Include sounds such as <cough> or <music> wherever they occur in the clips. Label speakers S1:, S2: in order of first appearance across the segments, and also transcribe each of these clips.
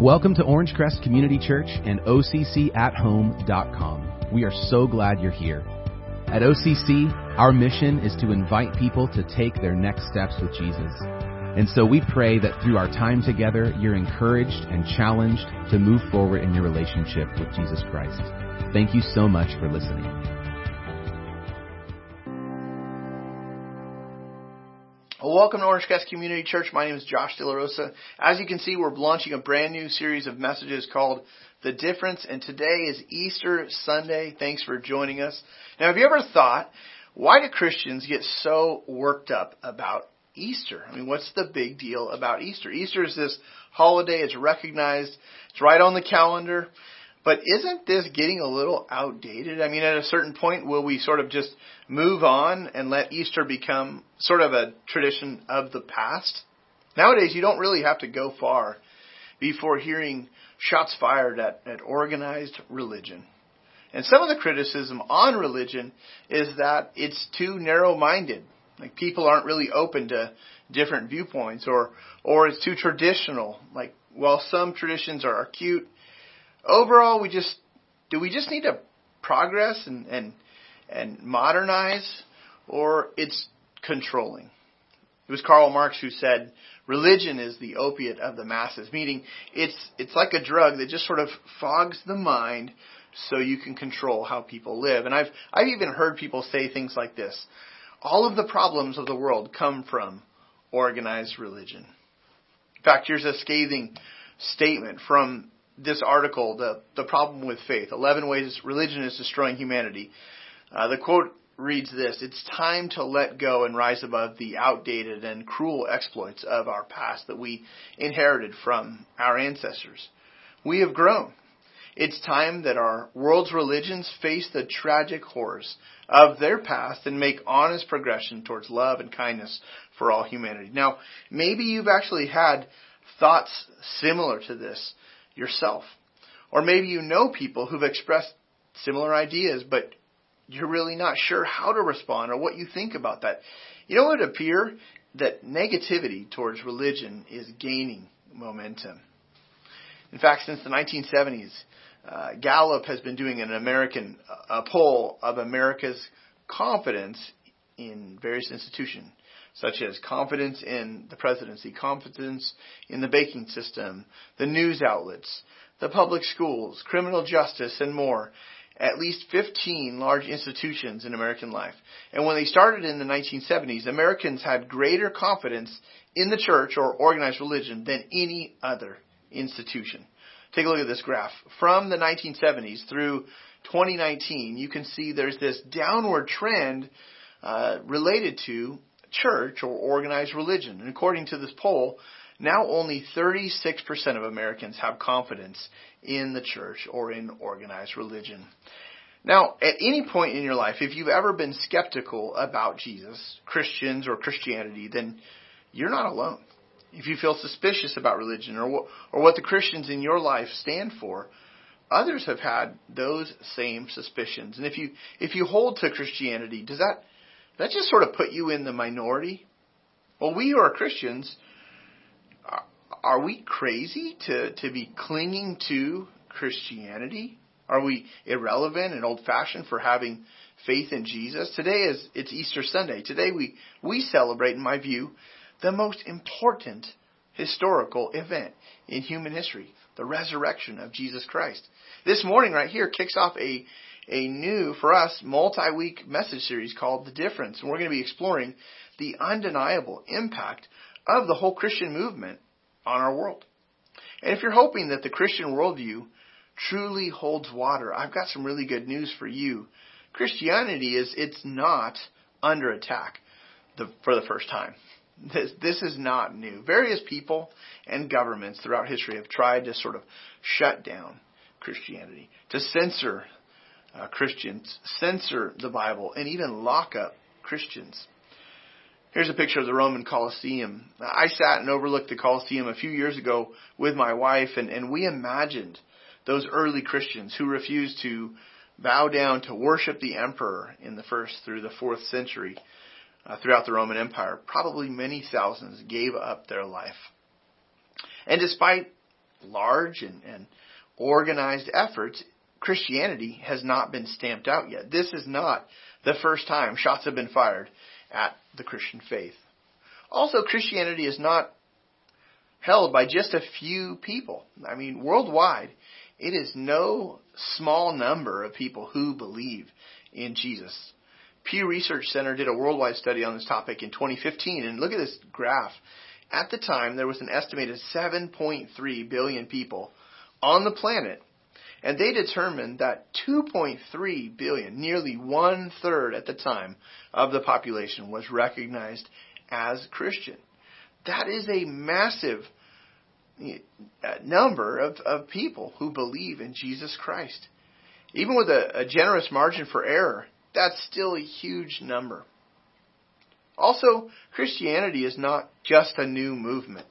S1: Welcome to Orange Crest Community Church and OCCAtHome.com. We are so glad you're here. At OCC, our mission is to invite people to take their next steps with Jesus. And so we pray that through our time together, you're encouraged and challenged to move forward in your relationship with Jesus Christ. Thank you so much for listening.
S2: Well, welcome to Orange Crest Community Church. My name is Josh De La Rosa. As you can see, we're launching a brand new series of messages called The Difference, and today is Easter Sunday. Thanks for joining us. Now, have you ever thought, why do Christians get so worked up about Easter? I mean, what's the big deal about Easter? Easter is this holiday, it's recognized, it's right on the calendar. But isn't this getting a little outdated? I mean, at a certain point, will we sort of just move on and let Easter become sort of a tradition of the past? Nowadays, you don't really have to go far before hearing shots fired at, at organized religion. And some of the criticism on religion is that it's too narrow-minded. Like people aren't really open to different viewpoints or, or it's too traditional. Like while some traditions are cute, overall, we just do we just need to progress and and and modernize, or it's controlling. It was Karl Marx who said, "Religion is the opiate of the masses," meaning it's it's like a drug that just sort of fogs the mind so you can control how people live. And I've I've even heard people say things like this: "All of the problems of the world come from organized religion." In fact, here's a scathing statement from this article, the, the problem with faith, 11 ways religion is destroying humanity. Uh, the quote reads this, it's time to let go and rise above the outdated and cruel exploits of our past that we inherited from our ancestors. We have grown. It's time that our world's religions face the tragic horrors of their past and make honest progression towards love and kindness for all humanity. Now, maybe you've actually had thoughts similar to this yourself. Or maybe you know people who've expressed similar ideas, but you're really not sure how to respond or what you think about that. You know, it would appear that negativity towards religion is gaining momentum. In fact, since the 1970s, uh, Gallup has been doing an American poll of America's confidence in various institutions such as confidence in the presidency, confidence in the banking system, the news outlets, the public schools, criminal justice, and more. At least 15 large institutions in American life. And when they started in the 1970s, Americans had greater confidence in the church or organized religion than any other institution. Take a look at this graph. From the 1970s through 2019, you can see there's this downward trend uh, related to church or organized religion. And according to this poll, now only 36% of Americans have confidence in the church or in organized religion. Now, at any point in your life, if you've ever been skeptical about Jesus, Christians, or Christianity, then you're not alone. If you feel suspicious about religion or what, or what the Christians in your life stand for, others have had those same suspicions. And if you if you hold to Christianity, does that that just sort of put you in the minority. Well, we who are Christians, are, we crazy to, to be clinging to Christianity? Are we irrelevant and old fashioned for having faith in Jesus? Today is it's Easter Sunday. Today we, we celebrate, in my view, the most important historical event in human history, the resurrection of Jesus Christ. This morning right here kicks off a a new, for us, multi-week message series called The Difference. And we're going to be exploring the undeniable impact of the whole Christian movement on our world. And if you're hoping that the Christian worldview truly holds water, I've got some really good news for you. Christianity is, it's not under attack the, for the first time. This, this is not new. Various people and governments throughout history have tried to sort of shut down Christianity, to censor uh, Christians, censor the Bible, and even lock up Christians. Here's a picture of the Roman Colosseum. I sat and overlooked the Colosseum a few years ago with my wife, and, and we imagined those early Christians who refused to bow down to worship the emperor in the first through the fourth century uh, throughout the Roman Empire. Probably many thousands gave up their life. And despite large and, and organized efforts, Christianity has not been stamped out yet. This is not the first time shots have been fired at the Christian faith. Also, Christianity is not held by just a few people. I mean, worldwide, it is no small number of people who believe in Jesus. Pew Research Center did a worldwide study on this topic in 2015, and look at this graph. At the time, there was an estimated 7.3 billion people on the planet, and they determined that 2.3 billion, nearly one third at the time of the population, was recognized as Christian. That is a massive uh, number of, of people who believe in Jesus Christ. Even with a, a generous margin for error, that's still a huge number. Also, Christianity is not just a new movement.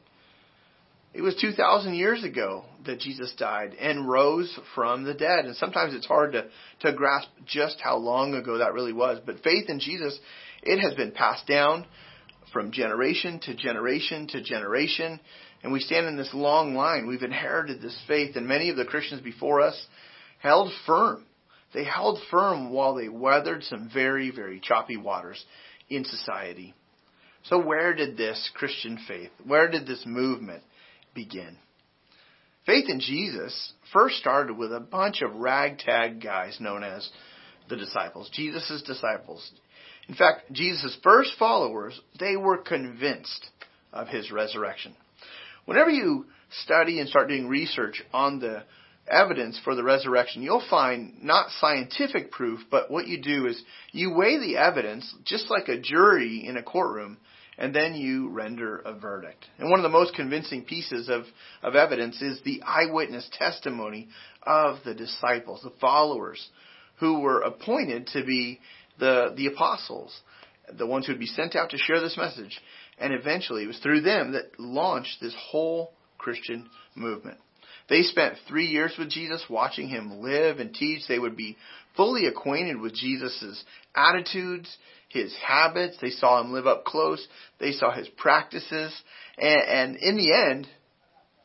S2: It was 2,000 years ago that Jesus died and rose from the dead. And sometimes it's hard to, to grasp just how long ago that really was. But faith in Jesus, it has been passed down from generation to generation to generation. And we stand in this long line. We've inherited this faith, and many of the Christians before us held firm. They held firm while they weathered some very, very choppy waters in society. So, where did this Christian faith, where did this movement begin? Faith in Jesus first started with a bunch of ragtag guys known as the disciples, Jesus' disciples. In fact, Jesus' first followers, they were convinced of his resurrection. Whenever you study and start doing research on the evidence for the resurrection, you'll find not scientific proof, but what you do is you weigh the evidence just like a jury in a courtroom, and then you render a verdict. And one of the most convincing pieces of, of evidence is the eyewitness testimony of the disciples, the followers, who were appointed to be the, the apostles, the ones who would be sent out to share this message. And eventually, it was through them that launched this whole Christian movement. They spent three years with Jesus, watching him live and teach. They would be fully acquainted with Jesus' attitudes, his habits. They saw him live up close. They saw his practices. And, and in the end,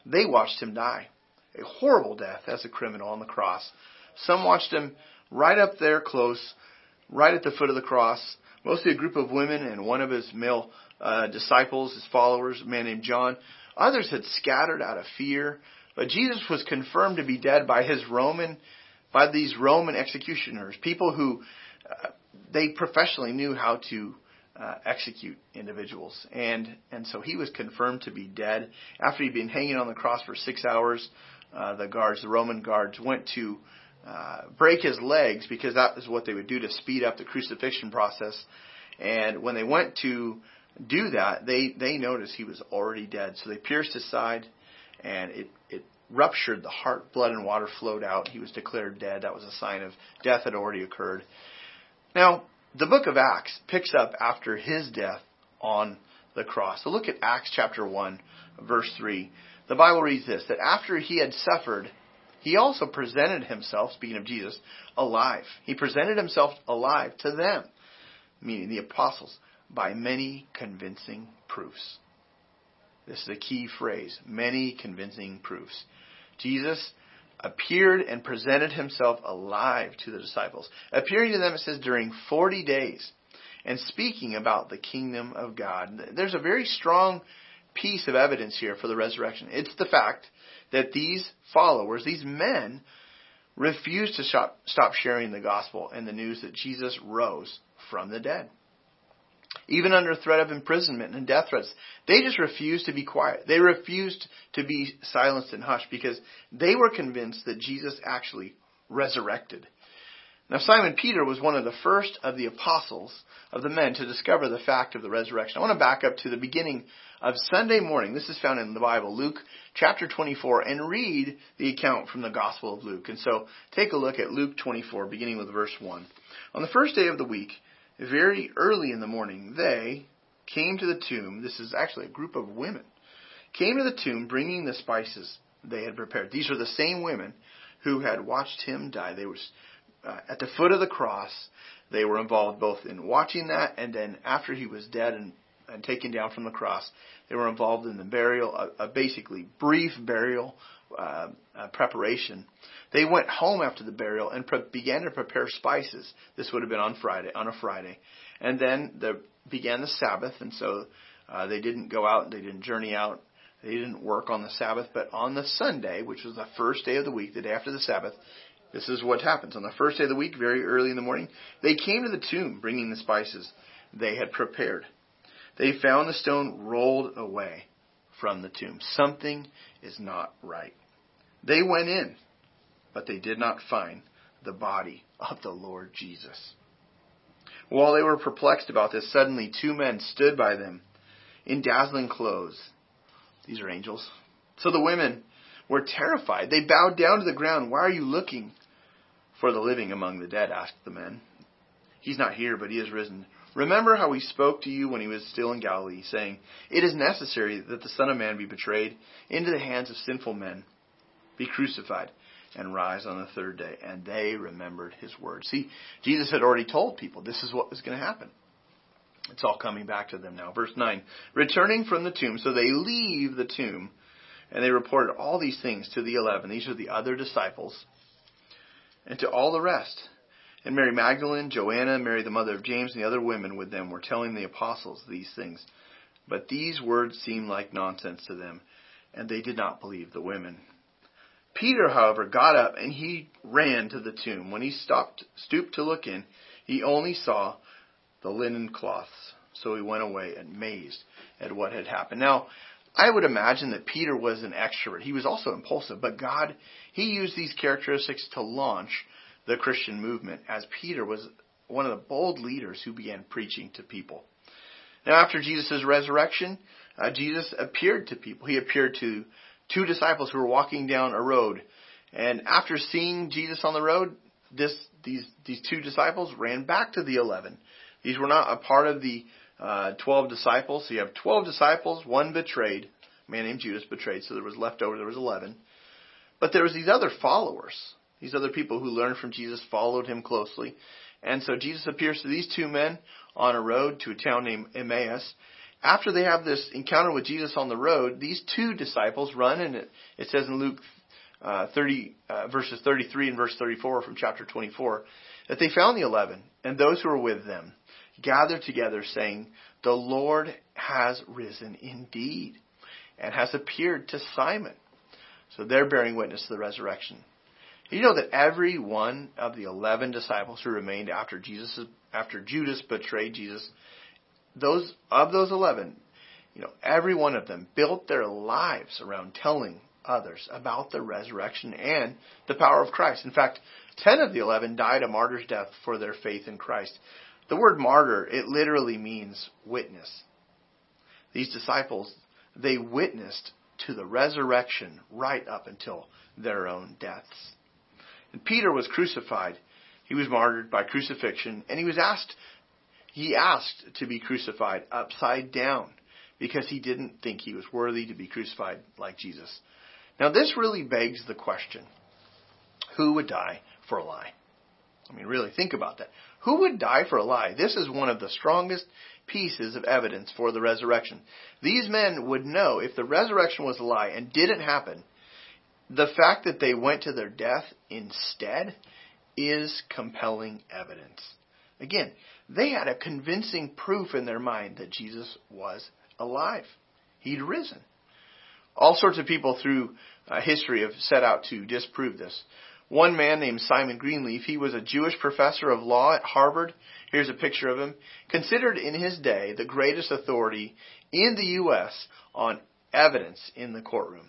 S2: they watched him die. A horrible death as a criminal on the cross. Some watched him right up there close, right at the foot of the cross. Mostly a group of women and one of his male uh, disciples, his followers, a man named John. Others had scattered out of fear, but Jesus was confirmed to be dead by his Roman, by these Roman executioners, people who uh, they professionally knew how to uh, execute individuals, and and so he was confirmed to be dead after he'd been hanging on the cross for six hours. Uh, the guards, the Roman guards, went to uh, break his legs because that is what they would do to speed up the crucifixion process. And when they went to do that, they, they noticed he was already dead. So they pierced his side and it, it ruptured the heart. Blood and water flowed out. He was declared dead. That was a sign of death had already occurred. Now, the book of Acts picks up after his death on the cross. So look at Acts chapter 1, verse 3. The Bible reads this that after he had suffered, he also presented himself, speaking of Jesus, alive. He presented himself alive to them, meaning the apostles, by many convincing proofs. This is a key phrase many convincing proofs. Jesus appeared and presented himself alive to the disciples, appearing to them, it says, during 40 days and speaking about the kingdom of God. There's a very strong piece of evidence here for the resurrection. It's the fact that these followers, these men, refused to stop, stop sharing the gospel and the news that Jesus rose from the dead even under threat of imprisonment and death threats. They just refused to be quiet. They refused to be silenced and hushed because they were convinced that Jesus actually resurrected. Now, Simon Peter was one of the first of the apostles of the men to discover the fact of the resurrection. I want to back up to the beginning of Sunday morning. This is found in the Bible, Luke chapter 24, and read the account from the Gospel of Luke. And so take a look at Luke 24, beginning with verse 1. On the first day of the week, very early in the morning, they came to the tomb. This is actually a group of women. Came to the tomb bringing the spices they had prepared. These are the same women who had watched him die. They were uh, at the foot of the cross. They were involved both in watching that and then after he was dead and and taken down from the cross. They were involved in the burial, a, a basically brief burial uh, uh, preparation. They went home after the burial and pre- began to prepare spices. This would have been on Friday, on a Friday, and then the, began the Sabbath, and so uh, they didn't go out, they didn't journey out, they didn't work on the Sabbath, but on the Sunday, which was the first day of the week, the day after the Sabbath, this is what happens. On the first day of the week, very early in the morning, they came to the tomb bringing the spices they had prepared. They found the stone rolled away from the tomb. Something is not right. They went in, but they did not find the body of the Lord Jesus. While they were perplexed about this, suddenly two men stood by them in dazzling clothes. These are angels. So the women were terrified. They bowed down to the ground. Why are you looking for the living among the dead? asked the men. He's not here, but he is risen. Remember how he spoke to you when he was still in Galilee, saying, It is necessary that the Son of Man be betrayed into the hands of sinful men, be crucified, and rise on the third day. And they remembered his words. See, Jesus had already told people this is what was going to happen. It's all coming back to them now. Verse 9. Returning from the tomb, so they leave the tomb, and they reported all these things to the eleven. These are the other disciples, and to all the rest. And Mary Magdalene, Joanna, Mary the mother of James, and the other women with them were telling the apostles these things. But these words seemed like nonsense to them, and they did not believe the women. Peter, however, got up and he ran to the tomb. When he stopped, stooped to look in, he only saw the linen cloths. So he went away amazed at what had happened. Now, I would imagine that Peter was an extrovert. He was also impulsive, but God, he used these characteristics to launch the Christian movement, as Peter was one of the bold leaders who began preaching to people. Now, after Jesus' resurrection, uh, Jesus appeared to people. He appeared to two disciples who were walking down a road. And after seeing Jesus on the road, this, these, these two disciples ran back to the eleven. These were not a part of the uh, 12 disciples. So you have 12 disciples, one betrayed, a man named Judas betrayed, so there was left over, there was 11. But there was these other followers. These other people who learned from Jesus followed him closely. And so Jesus appears to these two men on a road to a town named Emmaus. After they have this encounter with Jesus on the road, these two disciples run, and it, it says in Luke uh, 30, uh, verses 33 and verse 34 from chapter 24, that they found the eleven and those who were with them gathered together saying, The Lord has risen indeed and has appeared to Simon. So they're bearing witness to the resurrection. You know that every one of the eleven disciples who remained after Jesus, after Judas betrayed Jesus, those of those eleven, you know, every one of them built their lives around telling others about the resurrection and the power of Christ. In fact, ten of the eleven died a martyr's death for their faith in Christ. The word martyr, it literally means witness. These disciples, they witnessed to the resurrection right up until their own deaths. And Peter was crucified. He was martyred by crucifixion, and he was asked, he asked to be crucified upside down because he didn't think he was worthy to be crucified like Jesus. Now, this really begs the question who would die for a lie? I mean, really, think about that. Who would die for a lie? This is one of the strongest pieces of evidence for the resurrection. These men would know if the resurrection was a lie and didn't happen, the fact that they went to their death instead is compelling evidence. Again, they had a convincing proof in their mind that Jesus was alive. He'd risen. All sorts of people through uh, history have set out to disprove this. One man named Simon Greenleaf, he was a Jewish professor of law at Harvard. Here's a picture of him. Considered in his day the greatest authority in the U.S. on evidence in the courtroom.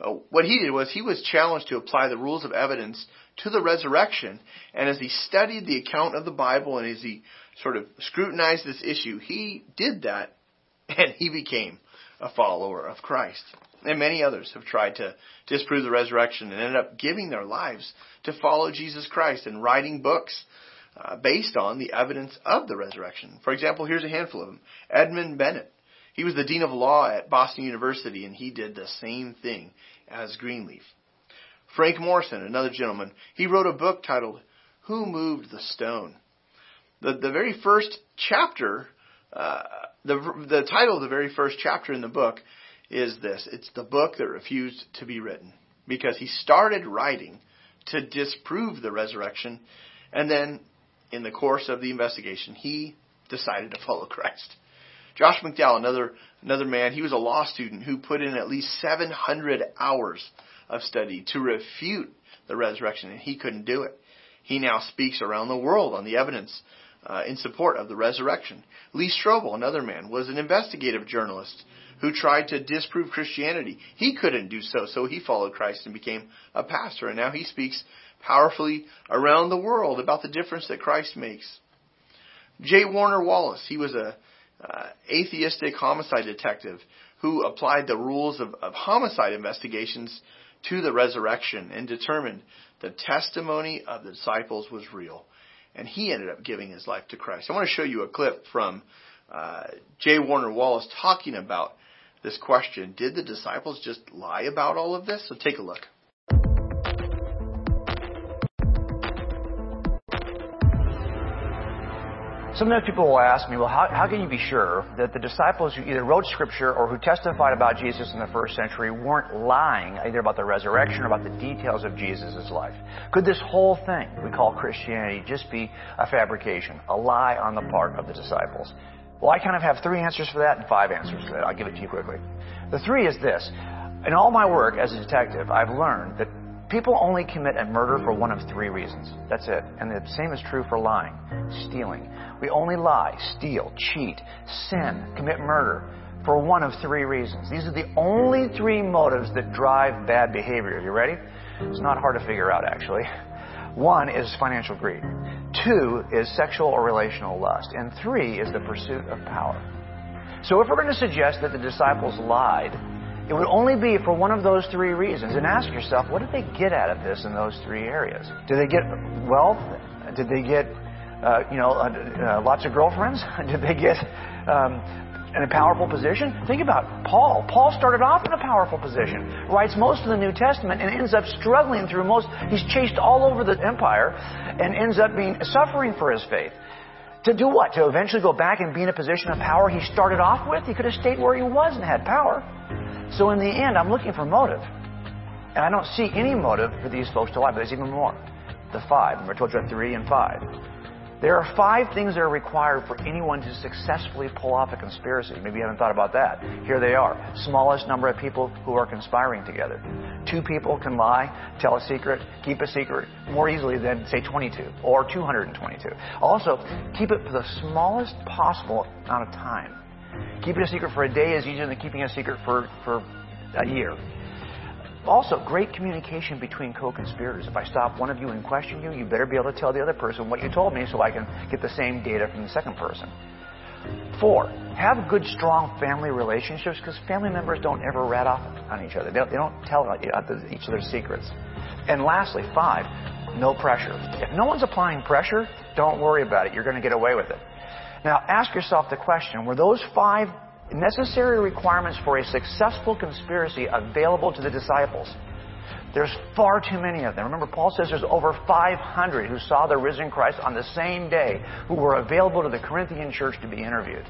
S2: Uh, what he did was he was challenged to apply the rules of evidence to the resurrection. And as he studied the account of the Bible and as he sort of scrutinized this issue, he did that <laughs> and he became a follower of Christ. And many others have tried to disprove the resurrection and ended up giving their lives to follow Jesus Christ and writing books uh, based on the evidence of the resurrection. For example, here's a handful of them. Edmund Bennett, he was the dean of law at Boston University, and he did the same thing as Greenleaf. Frank Morison, another gentleman, he wrote a book titled "Who Moved the Stone." The the very first chapter uh, The, the title of the very first chapter in the book is this. It's the book that refused to be written because he started writing to disprove the resurrection and then in the course of the investigation, he decided to follow Christ. Josh McDowell, another another man, he was a law student who put in at least 700 hours of study to refute the resurrection, and he couldn't do it. He now speaks around the world on the evidence uh, in support of the resurrection. Lee Strobel, another man, was an investigative journalist who tried to disprove Christianity. He couldn't do so, so he followed Christ and became a pastor, and now he speaks powerfully around the world about the difference that Christ makes. J. Warner Wallace, he was a uh, atheistic homicide detective who applied the rules of, of homicide investigations to the resurrection and determined the testimony of the disciples was real. And he ended up giving his life to Christ. I want to show you a clip from uh, J. Warner Wallace talking about this question Did the disciples just lie about all of this? So take a look.
S3: Sometimes people will ask me, well, how, how can you be sure that the disciples who either wrote scripture or who testified about Jesus in the first century weren't lying either about the resurrection or about the details of Jesus' life? Could this whole thing we call Christianity just be a fabrication, a lie on the part of the disciples? Well, I kind of have three answers for that and five answers for that. I'll give it to you quickly. The three is this. In all my work as a detective, I've learned that People only commit a murder for one of three reasons. That's it. And the same is true for lying, stealing. We only lie, steal, cheat, sin, commit murder for one of three reasons. These are the only three motives that drive bad behavior. You ready? It's not hard to figure out, actually. One is financial greed. Two is sexual or relational lust. And three is the pursuit of power. So if we're going to suggest that the disciples lied, it would only be for one of those three reasons. And ask yourself, what did they get out of this in those three areas? Did they get wealth? Did they get, uh, you know, uh, uh, lots of girlfriends? <laughs> did they get um, in a powerful position? Think about Paul. Paul started off in a powerful position, writes most of the New Testament, and ends up struggling through most. He's chased all over the empire, and ends up being suffering for his faith. To do what? To eventually go back and be in a position of power he started off with? He could have stayed where he was and had power. So in the end, I'm looking for motive. And I don't see any motive for these folks to lie, but there's even more. The five. Remember I told you about three and five. There are five things that are required for anyone to successfully pull off a conspiracy. Maybe you haven't thought about that. Here they are. Smallest number of people who are conspiring together. Two people can lie, tell a secret, keep a secret more easily than, say, 22 or 222. Also, keep it for the smallest possible amount of time. Keeping a secret for a day is easier than keeping a secret for, for a year. Also, great communication between co-conspirators. If I stop one of you and question you, you better be able to tell the other person what you told me so I can get the same data from the second person. Four, have good, strong family relationships because family members don't ever rat off on each other. They don't, they don't tell each other secrets. And lastly, five, no pressure. If no one's applying pressure, don't worry about it. You're going to get away with it. Now, ask yourself the question were those five necessary requirements for a successful conspiracy available to the disciples? There's far too many of them. Remember, Paul says there's over 500 who saw the risen Christ on the same day who were available to the Corinthian church to be interviewed.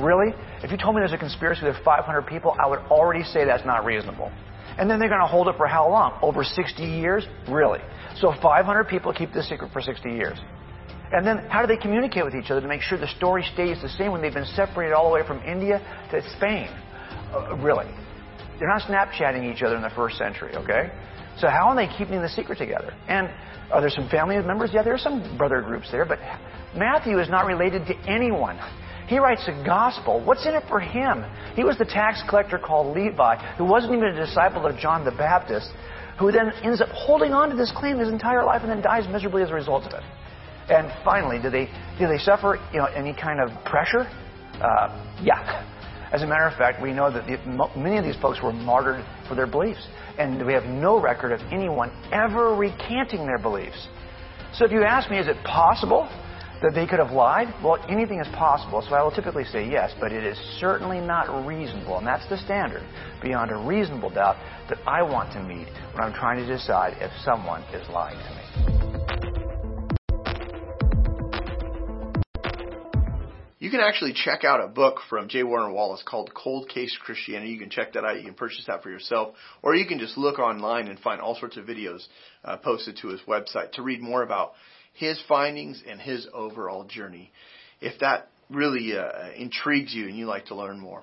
S3: Really? If you told me there's a conspiracy with 500 people, I would already say that's not reasonable. And then they're going to hold it for how long? Over 60 years? Really? So 500 people keep this secret for 60 years. And then how do they communicate with each other to make sure the story stays the same when they've been separated all the way from India to Spain? Uh, really. They're not Snapchatting each other in the first century, okay? So how are they keeping the secret together? And are there some family members? Yeah, there are some brother groups there, but Matthew is not related to anyone. He writes a gospel. What's in it for him? He was the tax collector called Levi, who wasn't even a disciple of John the Baptist, who then ends up holding on to this claim his entire life and then dies miserably as a result of it. And finally, do they do they suffer you know any kind of pressure? Uh, yeah. As a matter of fact, we know that the, many of these folks were martyred for their beliefs, and we have no record of anyone ever recanting their beliefs. So if you ask me, is it possible that they could have lied? Well, anything is possible, so I will typically say yes, but it is certainly not reasonable, and that's the standard, beyond a reasonable doubt, that I want to meet when I'm trying to decide if someone is lying to me.
S2: Can actually check out a book from J. Warner Wallace called Cold Case Christianity. You can check that out. You can purchase that for yourself. Or you can just look online and find all sorts of videos uh, posted to his website to read more about his findings and his overall journey. If that really uh, intrigues you and you like to learn more.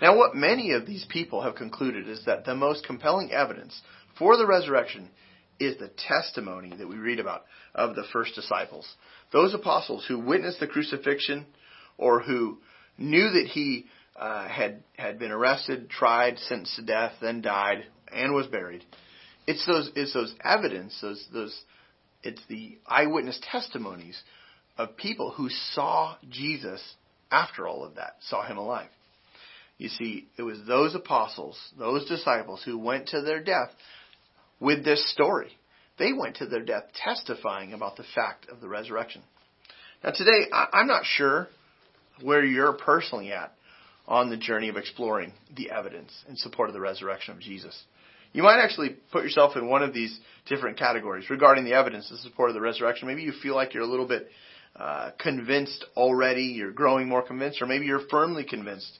S2: Now, what many of these people have concluded is that the most compelling evidence for the resurrection is the testimony that we read about of the first disciples. Those apostles who witnessed the crucifixion or who knew that he uh, had had been arrested, tried, sentenced to death, then died, and was buried. It's those it's those evidence, those those it's the eyewitness testimonies of people who saw Jesus after all of that, saw him alive. You see, it was those apostles, those disciples who went to their death with this story. They went to their death testifying about the fact of the resurrection. Now, today, I'm not sure where you're personally at on the journey of exploring the evidence in support of the resurrection of Jesus. You might actually put yourself in one of these different categories regarding the evidence in support of the resurrection. Maybe you feel like you're a little bit uh, convinced already, you're growing more convinced, or maybe you're firmly convinced.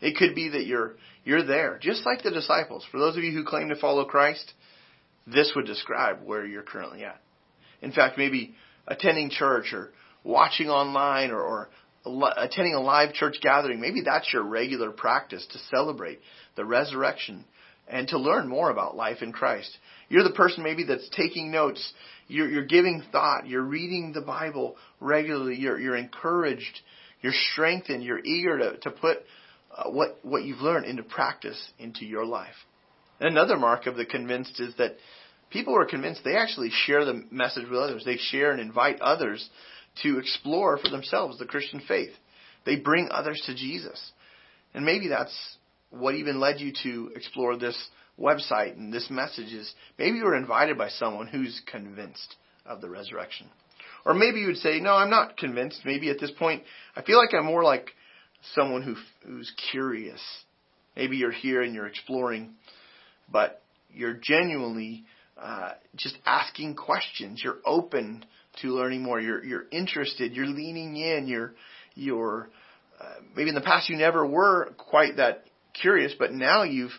S2: It could be that you're you're there, just like the disciples. For those of you who claim to follow Christ, this would describe where you're currently at. In fact, maybe attending church or watching online or, or attending a live church gathering, maybe that's your regular practice to celebrate the resurrection and to learn more about life in Christ. You're the person maybe that's taking notes. You're, you're giving thought. You're reading the Bible regularly. You're, you're encouraged. You're strengthened. You're eager to, to put uh, what, what you've learned into practice into your life. Another mark of the convinced is that people who are convinced, they actually share the message with others. They share and invite others to explore for themselves the Christian faith. They bring others to Jesus. And maybe that's what even led you to explore this website and this message is maybe you were invited by someone who's convinced of the resurrection. Or maybe you would say, no, I'm not convinced. Maybe at this point, I feel like I'm more like someone who, who's curious. Maybe you're here and you're exploring, but you're genuinely uh, just asking questions. You're open to learning more. You're you're interested. You're leaning in. You're you're uh, maybe in the past you never were quite that curious, but now you've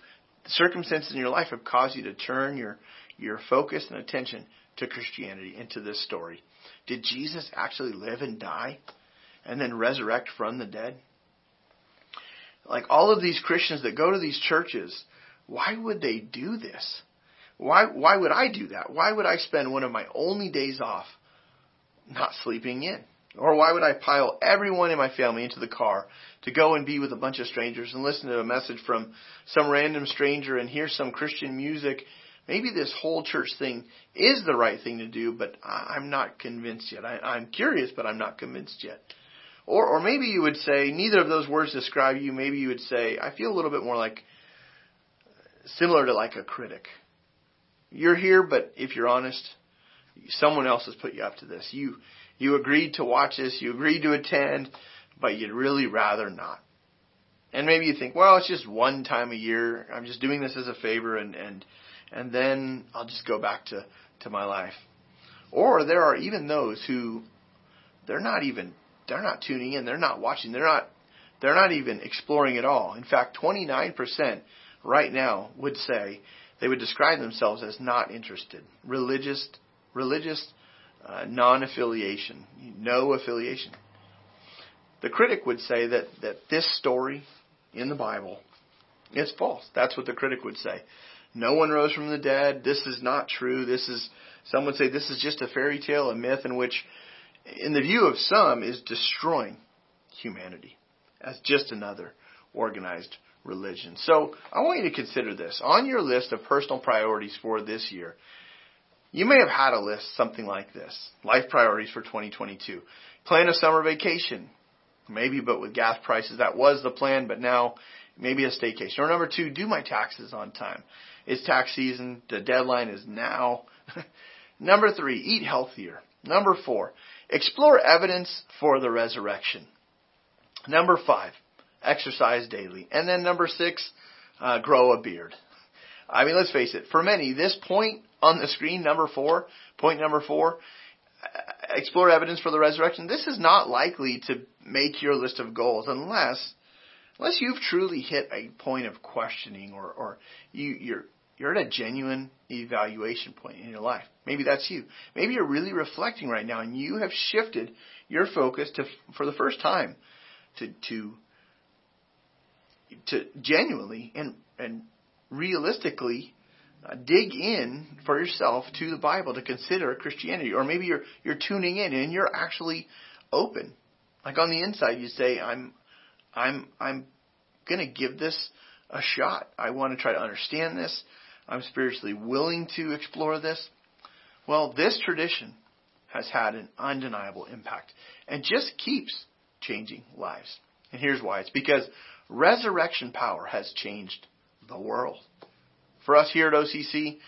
S2: circumstances in your life have caused you to turn your your focus and attention to Christianity into this story. Did Jesus actually live and die and then resurrect from the dead? Like all of these Christians that go to these churches, why would they do this? Why why would I do that? Why would I spend one of my only days off not sleeping in? Or why would I pile everyone in my family into the car to go and be with a bunch of strangers and listen to a message from some random stranger and hear some Christian music? Maybe this whole church thing is the right thing to do, but I'm not convinced yet. I, I'm curious, but I'm not convinced yet. Or, or maybe you would say, neither of those words describe you. Maybe you would say, I feel a little bit more like, similar to like a critic. You're here, but if you're honest, someone else has put you up to this. You you agreed to watch this, you agreed to attend, but you'd really rather not. And maybe you think, well, it's just one time a year. I'm just doing this as a favor and and and then I'll just go back to to my life. Or there are even those who they're not even they're not tuning in, they're not watching, they're not they're not even exploring at all. In fact, 29% right now would say they would describe themselves as not interested. Religious, religious uh, non-affiliation, no affiliation. The critic would say that, that this story in the Bible is false. That's what the critic would say. No one rose from the dead. This is not true. This is, some would say this is just a fairy tale, a myth in which, in the view of some, is destroying humanity as just another organized religion. So I want you to consider this. On your list of personal priorities for this year, you may have had a list something like this. Life priorities for 2022. Plan a summer vacation. Maybe, but with gas prices, that was the plan, but now maybe a staycation. Or number two, do my taxes on time. It's tax season. The deadline is now. <laughs> number three, eat healthier. Number four, explore evidence for the resurrection. Number five, exercise daily. And then number six, uh, grow a beard. I mean, let's face it. For many, this point on the screen, number four, point number four, explore evidence for the resurrection. This is not likely to make your list of goals unless unless you've truly hit a point of questioning or, or you, you're you're at a genuine evaluation point in your life. Maybe that's you. Maybe you're really reflecting right now and you have shifted your focus to for the first time to to to genuinely and and realistically uh, dig in for yourself to the Bible to consider Christianity, or maybe you're you're tuning in and you're actually open. Like on the inside, you say, "I'm, I'm, I'm going to give this a shot. I want to try to understand this. I'm spiritually willing to explore this." Well, this tradition has had an undeniable impact and just keeps changing lives. And here's why: it's because resurrection power has changed the world. For us here at OCC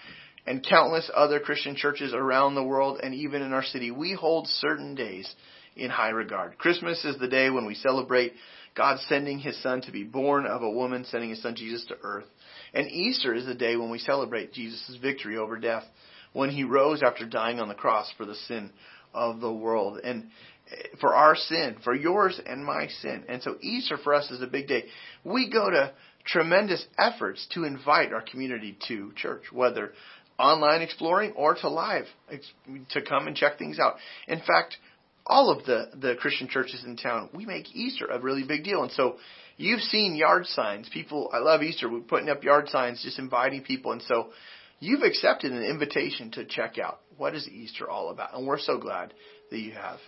S2: and countless other Christian churches around the world and even in our city, we hold certain days in high regard. Christmas is the day when we celebrate God sending his son to be born of a woman, sending his son Jesus to earth. And Easter is the day when we celebrate Jesus' victory over death, when he rose after dying on the cross for the sin of the world. And for our sin, for yours and my sin. And so Easter for us is a big day. We go to tremendous efforts to invite our community to church, whether online exploring or to live, to come and check things out. In fact, all of the, the Christian churches in town, we make Easter a really big deal. And so you've seen yard signs. People, I love Easter. We're putting up yard signs, just inviting people. And so you've accepted an invitation to check out what is Easter all about. And we're so glad that you have.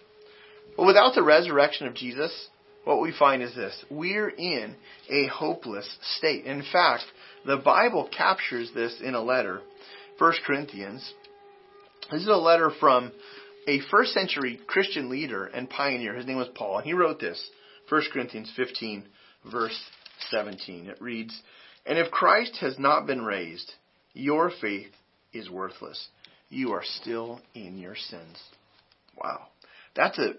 S2: But without the resurrection of Jesus, what we find is this. We're in a hopeless state. In fact, the Bible captures this in a letter, 1 Corinthians. This is a letter from a first century Christian leader and pioneer. His name was Paul, and he wrote this, 1 Corinthians 15, verse 17. It reads, And if Christ has not been raised, your faith is worthless. You are still in your sins. Wow. That's a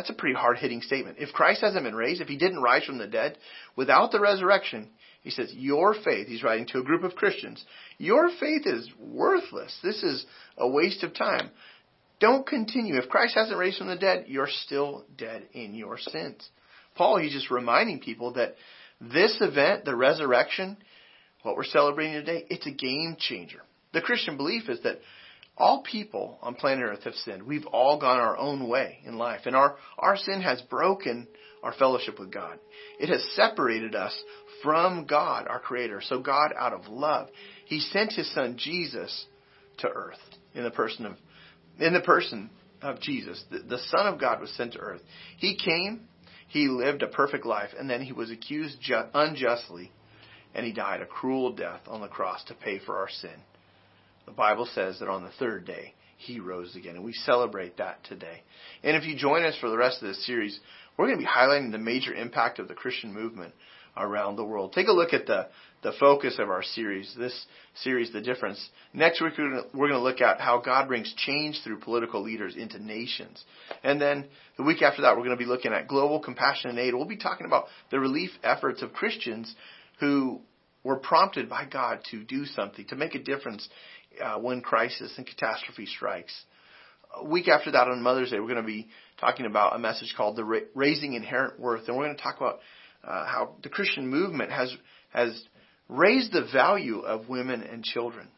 S2: that's a pretty hard hitting statement. If Christ hasn't been raised, if he didn't rise from the dead, without the resurrection, he says, your faith, he's writing to a group of Christians, your faith is worthless. This is a waste of time. Don't continue. If Christ hasn't raised from the dead, you're still dead in your sins. Paul, he's just reminding people that this event, the resurrection, what we're celebrating today, it's a game changer. The Christian belief is that all people on planet Earth have sinned. We've all gone our own way in life. And our, our sin has broken our fellowship with God. It has separated us from God, our Creator. So God, out of love, He sent His Son Jesus to earth in the person of, in the person of Jesus. The, the Son of God was sent to earth. He came, He lived a perfect life, and then He was accused ju- unjustly, and He died a cruel death on the cross to pay for our sin the Bible says that on the third day he rose again, and we celebrate that today. And if you join us for the rest of this series, we're going to be highlighting the major impact of the Christian movement around the world. Take a look at the the focus of our series. This series, the difference. Next week we're going to look at how God brings change through political leaders into nations, and then the week after that we're going to be looking at global compassion and aid. We'll be talking about the relief efforts of Christians who were prompted by God to do something, to make a difference uh, when crisis and catastrophe strikes. A week after that on Mother's Day, we're going to be talking about a message called the Ra- Raising Inherent Worth, and we're going to talk about uh, how the Christian movement has has raised the value of women and children.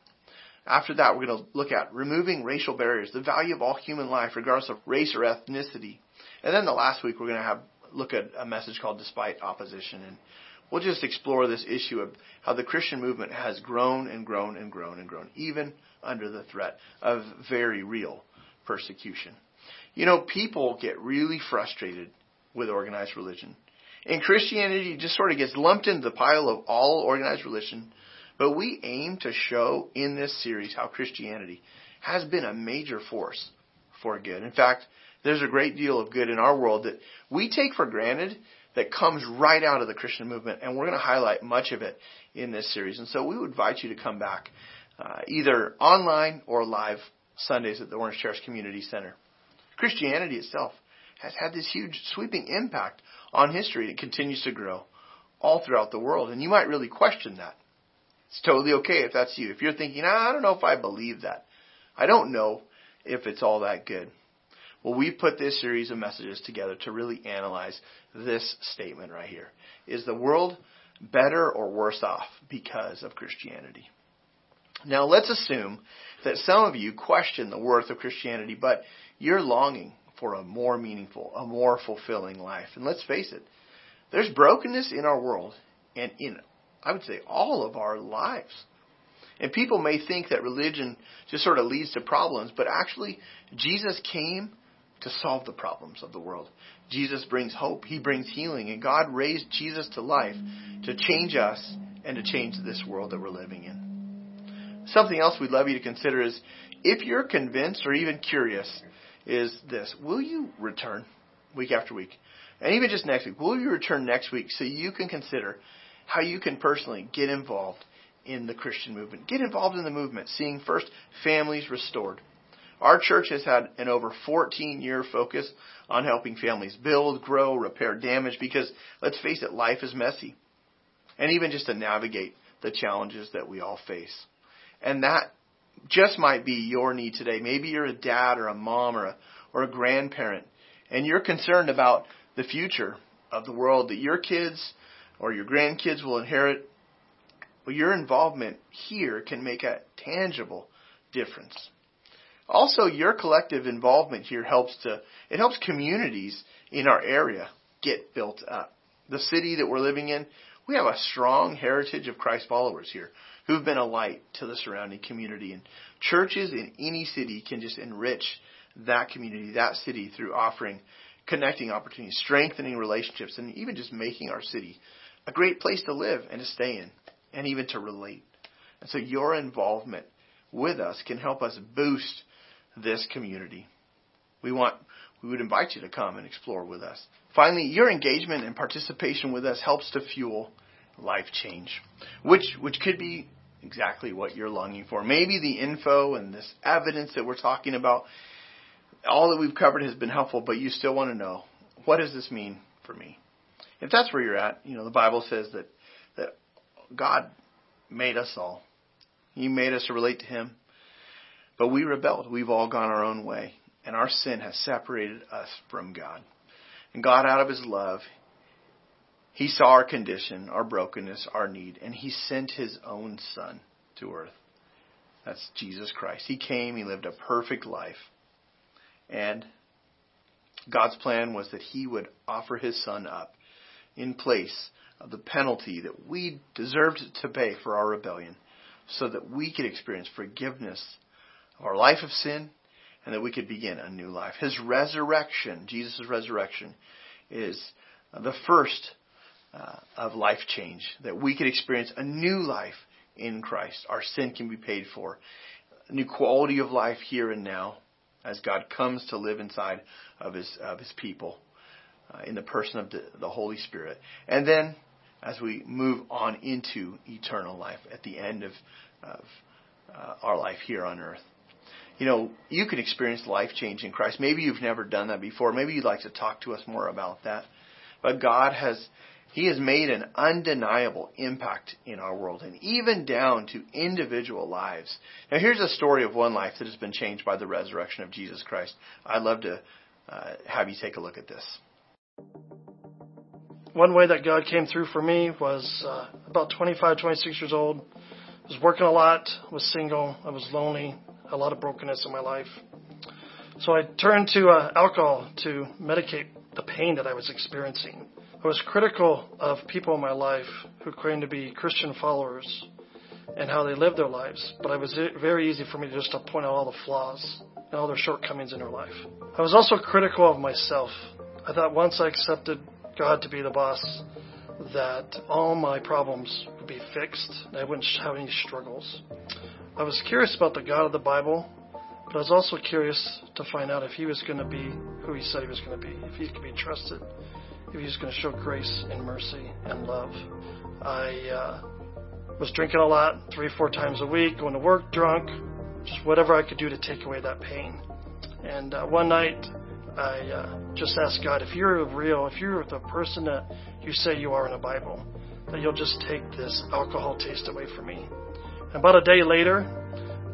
S2: After that, we're going to look at removing racial barriers, the value of all human life, regardless of race or ethnicity. And then the last week, we're going to have look at a message called Despite Opposition, and we'll just explore this issue of how the Christian movement has grown and grown and grown and grown, even under the threat of very real persecution. You know, people get really frustrated with organized religion. And Christianity just sort of gets lumped into the pile of all organized religion. But we aim to show in this series how Christianity has been a major force for good. In fact, there's a great deal of good in our world that we take for granted that comes right out of the Christian movement, and we're going to highlight much of it in this series. And so we would invite you to come back uh, either online or live Sundays at the Orange Terrace Community Center. Christianity itself has had this huge sweeping impact on history. It continues to grow all throughout the world, and you might really question that. It's totally okay if that's you. If you're thinking, ah, I don't know if I believe that. I don't know if it's all that good. Well, we put this series of messages together to really analyze this statement right here. Is the world better or worse off because of Christianity? Now, let's assume that some of you question the worth of Christianity, but you're longing for a more meaningful, a more fulfilling life. And let's face it, there's brokenness in our world and in, I would say, all of our lives. And people may think that religion just sort of leads to problems, but actually, Jesus came to solve the problems of the world. Jesus brings hope, He brings healing, and God raised Jesus to life to change us and to change this world that we're living in. Something else we'd love you to consider is if you're convinced or even curious, is this Will you return week after week? And even just next week, will you return next week so you can consider how you can personally get involved in the Christian movement? Get involved in the movement, seeing first families restored our church has had an over 14 year focus on helping families build, grow, repair damage because let's face it, life is messy. And even just to navigate the challenges that we all face. And that just might be your need today. Maybe you're a dad or a mom or a, or a grandparent and you're concerned about the future of the world that your kids or your grandkids will inherit. Well, your involvement here can make a tangible difference. Also, your collective involvement here helps to, it helps communities in our area get built up. The city that we're living in, we have a strong heritage of Christ followers here who've been a light to the surrounding community. And churches in any city can just enrich that community, that city through offering connecting opportunities, strengthening relationships, and even just making our city a great place to live and to stay in and even to relate. And so your involvement with us can help us boost this community. We want we would invite you to come and explore with us. Finally, your engagement and participation with us helps to fuel life change, which which could be exactly what you're longing for. Maybe the info and this evidence that we're talking about, all that we've covered has been helpful, but you still want to know what does this mean for me? If that's where you're at, you know the Bible says that that God made us all. He made us to relate to Him. But we rebelled. We've all gone our own way. And our sin has separated us from God. And God, out of His love, He saw our condition, our brokenness, our need, and He sent His own Son to earth. That's Jesus Christ. He came, He lived a perfect life. And God's plan was that He would offer His Son up in place of the penalty that we deserved to pay for our rebellion so that we could experience forgiveness our life of sin and that we could begin a new life. His resurrection, Jesus' resurrection, is the first uh, of life change, that we could experience a new life in Christ. Our sin can be paid for. A new quality of life here and now as God comes to live inside of his, of his people uh, in the person of the, the Holy Spirit. And then as we move on into eternal life at the end of, of uh, our life here on earth you know, you can experience life change in Christ. Maybe you've never done that before. Maybe you'd like to talk to us more about that. But God has, He has made an undeniable impact in our world and even down to individual lives. Now here's a story of one life that has been changed by the resurrection of Jesus Christ. I'd love to uh, have you take a look at this.
S4: One way that God came through for me was uh, about 25, 26 years old. I was working a lot, was single, I was lonely, a lot of brokenness in my life. So I turned to uh, alcohol to medicate the pain that I was experiencing. I was critical of people in my life who claimed to be Christian followers and how they lived their lives, but it was very easy for me just to point out all the flaws and all their shortcomings in their life. I was also critical of myself. I thought once I accepted God to be the boss, that all my problems would be fixed and I wouldn't have any struggles. I was curious about the God of the Bible, but I was also curious to find out if he was going to be who he said he was going to be, if he could be trusted, if he was going to show grace and mercy and love. I uh, was drinking a lot, three, four times a week, going to work drunk, just whatever I could do to take away that pain. And uh, one night, I uh, just asked God, if you're real, if you're the person that you say you are in the Bible, that you'll just take this alcohol taste away from me. About a day later,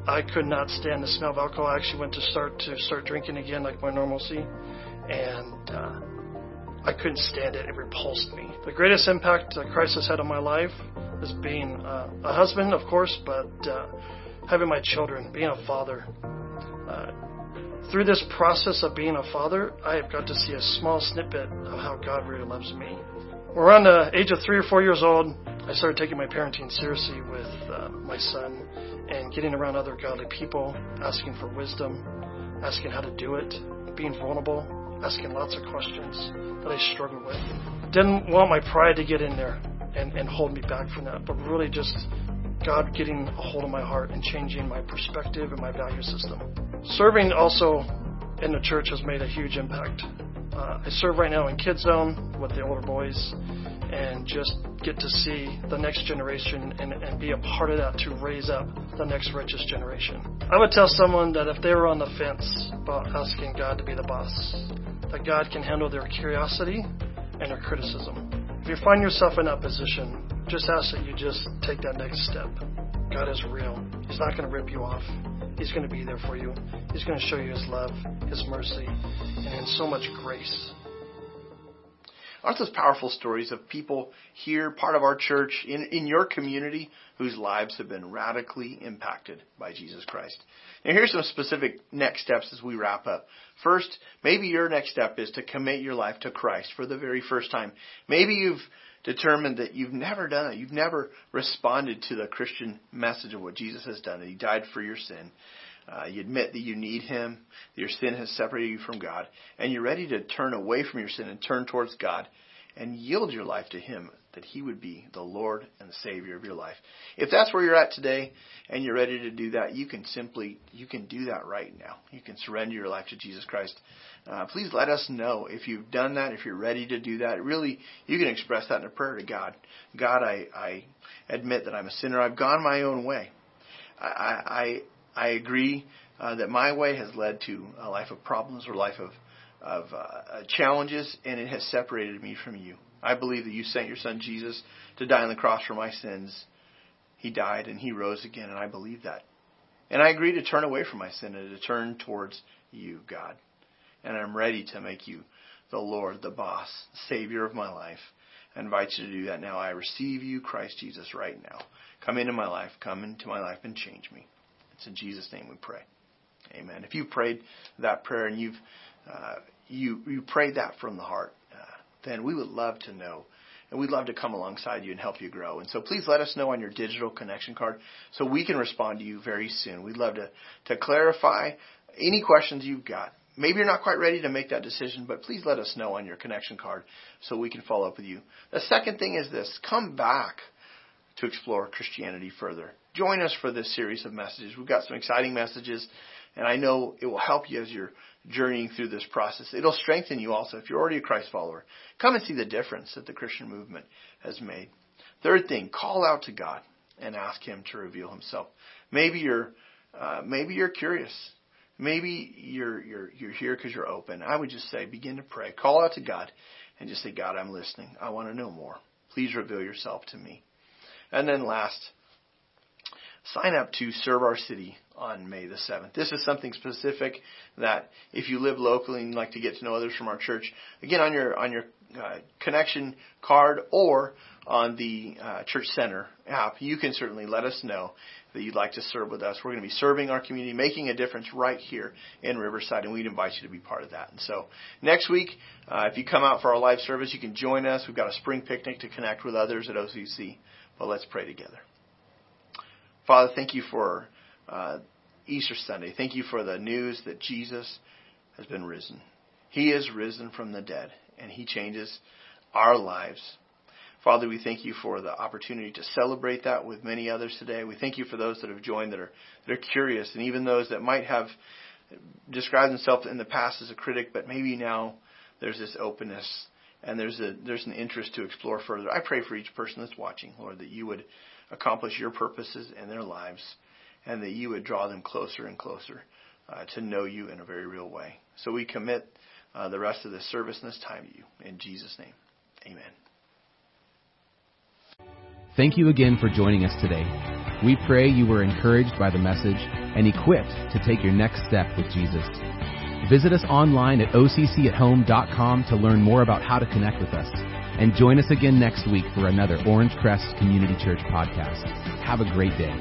S4: I could not stand the smell of alcohol. I actually went to start to start drinking again, like my normalcy, and uh, I couldn't stand it. It repulsed me. The greatest impact that Christ has had on my life is being uh, a husband, of course, but uh, having my children, being a father. Uh, through this process of being a father, I have got to see a small snippet of how God really loves me. Around the age of three or four years old, I started taking my parenting seriously with uh, my son and getting around other godly people, asking for wisdom, asking how to do it, being vulnerable, asking lots of questions that I struggled with. Didn't want my pride to get in there and, and hold me back from that, but really just God getting a hold of my heart and changing my perspective and my value system. Serving also in the church has made a huge impact. Uh, I serve right now in Kids Zone with the older boys and just get to see the next generation and, and be a part of that to raise up the next richest generation. I would tell someone that if they were on the fence about asking God to be the boss, that God can handle their curiosity and their criticism. If you find yourself in that position, just ask that you just take that next step. God is real. He's not going to rip you off. He's going to be there for you. He's going to show you His love, His mercy, and so much grace.
S2: Aren't those powerful stories of people here, part of our church, in, in your community, whose lives have been radically impacted by Jesus Christ? Now, here's some specific next steps as we wrap up. First, maybe your next step is to commit your life to Christ for the very first time. Maybe you've determined that you've never done it. You've never responded to the Christian message of what Jesus has done, that He died for your sin. Uh, you admit that you need Him, that your sin has separated you from God, and you're ready to turn away from your sin and turn towards God and yield your life to Him, that He would be the Lord and Savior of your life. If that's where you're at today and you're ready to do that, you can simply, you can do that right now. You can surrender your life to Jesus Christ. Uh, please let us know if you've done that, if you're ready to do that. Really, you can express that in a prayer to God. God, I, I admit that I'm a sinner. I've gone my own way. I, I, I agree uh, that my way has led to a life of problems or life of of uh, challenges, and it has separated me from you. I believe that you sent your son Jesus to die on the cross for my sins. He died and he rose again, and I believe that. And I agree to turn away from my sin and to turn towards you, God. And I'm ready to make you the Lord, the boss, Savior of my life. I invite you to do that now. I receive you, Christ Jesus, right now. Come into my life, come into my life and change me. It's in Jesus' name we pray. Amen. If you prayed that prayer and you've uh, you you prayed that from the heart, uh, then we would love to know, and we'd love to come alongside you and help you grow. And so please let us know on your digital connection card so we can respond to you very soon. We'd love to to clarify any questions you've got. Maybe you're not quite ready to make that decision, but please let us know on your connection card so we can follow up with you. The second thing is this come back to explore Christianity further. Join us for this series of messages. We've got some exciting messages, and I know it will help you as you're journeying through this process. It'll strengthen you also if you're already a Christ follower. Come and see the difference that the Christian movement has made. Third thing, call out to God and ask Him to reveal Himself. Maybe you're, uh, maybe you're curious. Maybe you're you're you're here because you're open. I would just say, begin to pray. Call out to God, and just say, God, I'm listening. I want to know more. Please reveal yourself to me. And then last, sign up to serve our city on May the 7th. This is something specific that if you live locally and like to get to know others from our church, again on your on your uh, connection card or on the uh, church center app, you can certainly let us know that you'd like to serve with us. We're going to be serving our community, making a difference right here in Riverside, and we'd invite you to be part of that. And so next week, uh, if you come out for our live service, you can join us. We've got a spring picnic to connect with others at OCC. But let's pray together. Father, thank you for uh, Easter Sunday. Thank you for the news that Jesus has been risen. He is risen from the dead, and He changes our lives. Father, we thank you for the opportunity to celebrate that with many others today. We thank you for those that have joined that are that are curious, and even those that might have described themselves in the past as a critic, but maybe now there's this openness and there's a there's an interest to explore further. I pray for each person that's watching, Lord, that you would accomplish your purposes in their lives, and that you would draw them closer and closer uh, to know you in a very real way. So we commit uh, the rest of this service and this time to you. In Jesus' name, amen.
S1: Thank you again for joining us today. We pray you were encouraged by the message and equipped to take your next step with Jesus. Visit us online at occathome.com to learn more about how to connect with us. And join us again next week for another Orangecrest Community Church podcast. Have a great day.